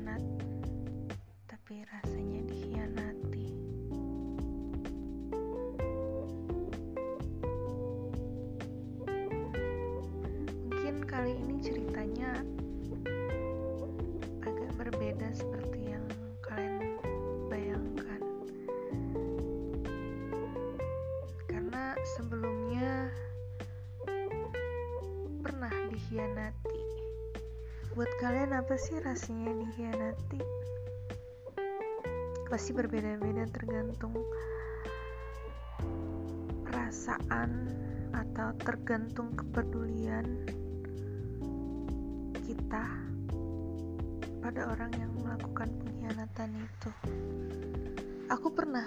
berkhianat, tapi rasanya dikhianati. Mungkin kali ini ceritanya agak berbeda seperti yang kalian bayangkan. Karena sebelumnya pernah dikhianati. Buat kalian apa sih rasanya dikhianati? Pasti berbeda-beda tergantung perasaan atau tergantung kepedulian kita pada orang yang melakukan pengkhianatan itu. Aku pernah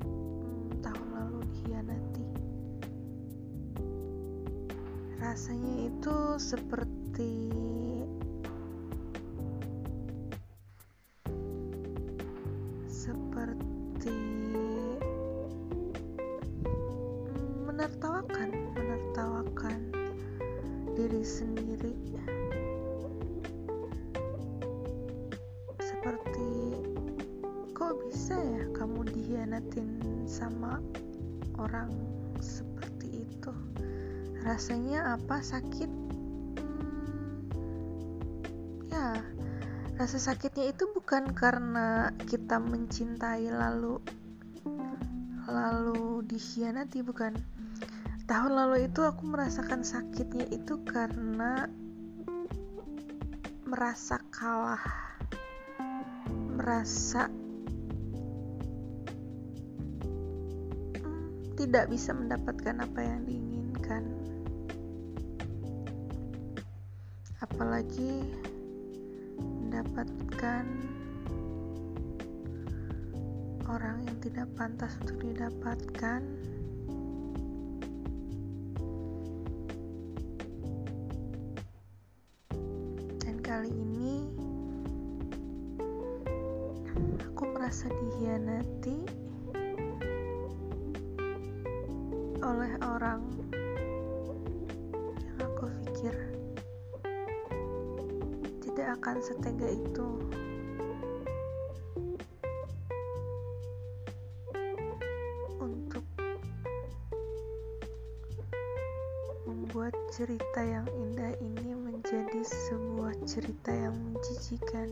hmm, tahun lalu dikhianati. Rasanya itu seperti seperti hmm, menertawakan, menertawakan diri sendiri. Seperti kok bisa ya kamu dihianatin sama orang seperti itu? Rasanya apa? Sakit? Rasa sakitnya itu bukan karena kita mencintai lalu lalu dikhianati bukan. Tahun lalu itu aku merasakan sakitnya itu karena merasa kalah merasa hmm, tidak bisa mendapatkan apa yang diinginkan. Apalagi mendapatkan orang yang tidak pantas untuk didapatkan. Dan kali ini aku merasa dihianati oleh orang akan setega itu untuk membuat cerita yang indah ini menjadi sebuah cerita yang menjijikan.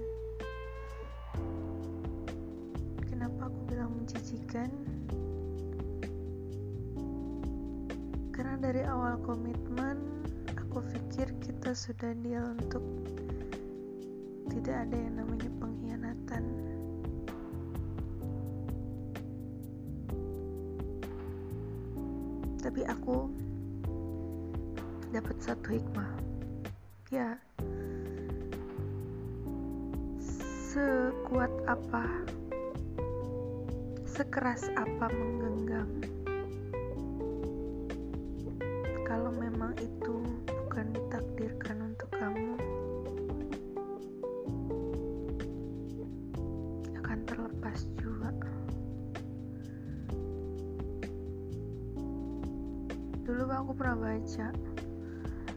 Kenapa aku bilang menjijikan? Karena dari awal komitmen, aku pikir kita sudah deal untuk tidak ada yang namanya pengkhianatan. Tapi aku dapat satu hikmah. Ya, sekuat apa, sekeras apa menggenggam. Kalau memang itu bukan ditakdirkan Dulu aku pernah baca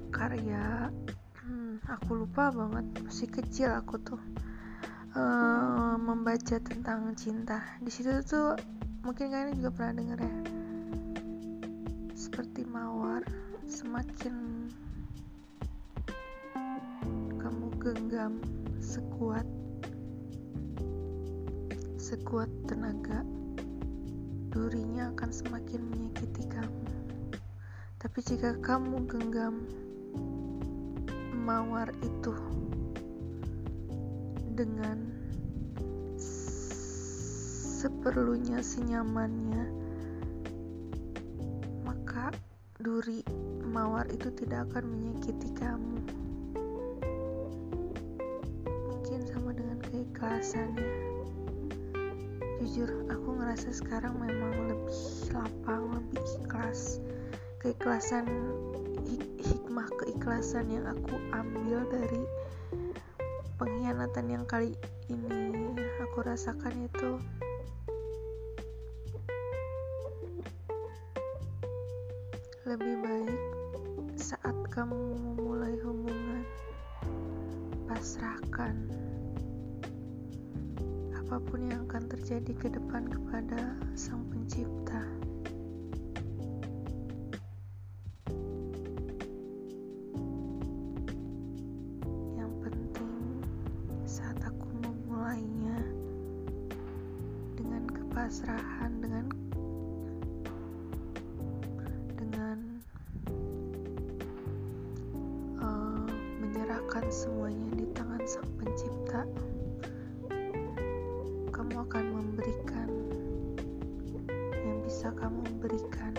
karya, hmm, aku lupa banget, masih kecil aku tuh uh, membaca tentang cinta. Di situ tuh mungkin kalian juga pernah dengar ya, seperti mawar, semakin kamu genggam sekuat sekuat tenaga, durinya akan semakin menyakiti kamu. Tapi jika kamu genggam mawar itu dengan seperlunya, senyamannya, maka duri mawar itu tidak akan menyakiti kamu. Mungkin sama dengan keikhlasannya. Jujur, aku ngerasa sekarang memang lebih lapang, lebih ikhlas keikhlasan hik hikmah keikhlasan yang aku ambil dari pengkhianatan yang kali ini aku rasakan itu lebih baik saat kamu memulai hubungan pasrahkan apa pun yang akan terjadi ke depan kepada Sang Pencipta. Kepasrahan, dengan dengan uh, menyerahkan semuanya di tangan Sang Pencipta kamu akan memberikan yang bisa kamu berikan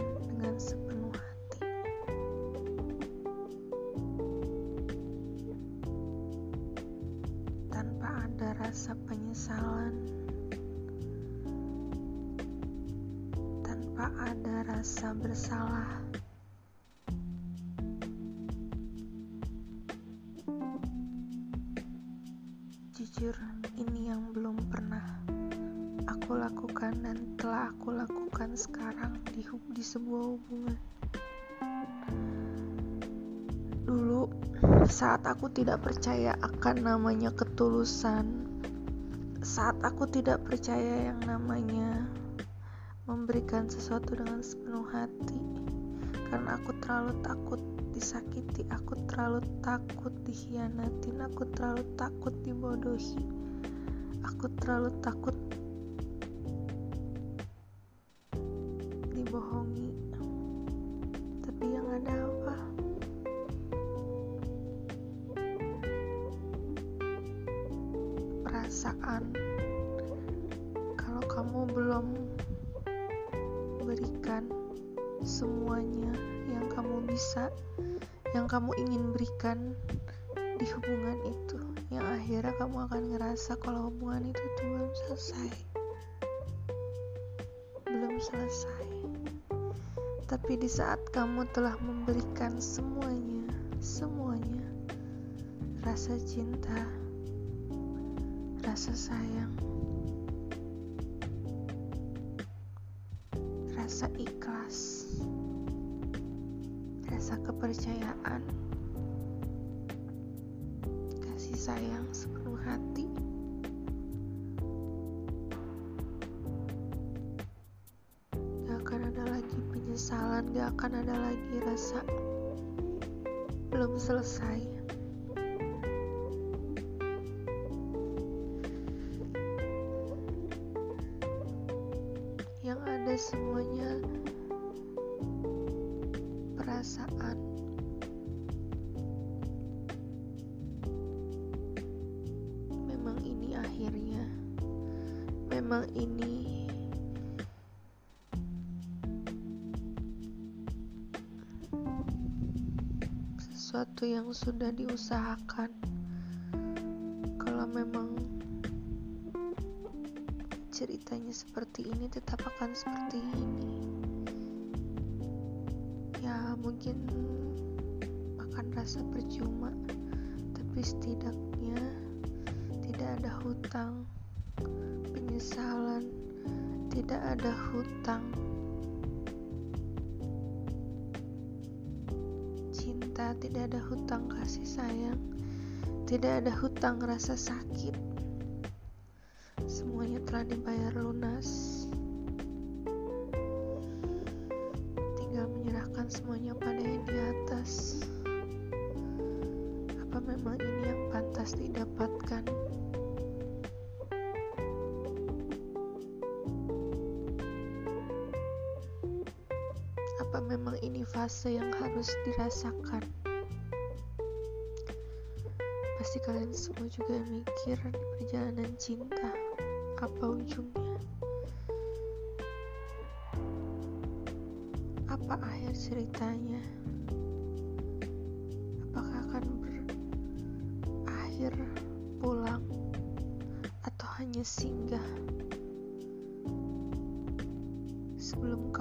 ada rasa bersalah. Jujur, ini yang belum pernah aku lakukan dan telah aku lakukan sekarang di, di sebuah hubungan. Dulu, saat aku tidak percaya akan namanya ketulusan, saat aku tidak percaya yang namanya memberikan sesuatu dengan sepenuh hati, karena aku terlalu takut disakiti, aku terlalu takut dikhianatin, aku terlalu takut dibodohi, aku terlalu takut semuanya yang kamu bisa yang kamu ingin berikan di hubungan itu. Yang akhirnya kamu akan ngerasa kalau hubungan itu tuh belum selesai. Belum selesai. Tapi di saat kamu telah memberikan semuanya semuanya rasa cinta rasa sayang rasa ikhlas rasa kepercayaan kasih sayang sepenuh hati. Gak akan ada lagi penyesalan gak akan ada lagi rasa belum selesai semuanya perasaan. Memang ini akhirnya. Memang ini sesuatu yang sudah diusahakan. Kalau memang ceritanya seperti ini tetap akan seperti ini. Ya mungkin akan rasa percuma tapi setidaknya tidak ada hutang penyesalan tidak ada hutang cinta tidak ada hutang kasih sayang tidak ada hutang rasa sakit telah dibayar lunas. Tinggal menyerahkan semuanya pada yang di atas. Apa memang ini yang pantas didapatkan? Apa memang ini fase yang harus dirasakan? Pasti kalian semua juga mikir di perjalanan cinta apa ujungnya? Apa akhir ceritanya? Apakah akan berakhir pulang atau hanya singgah sebelum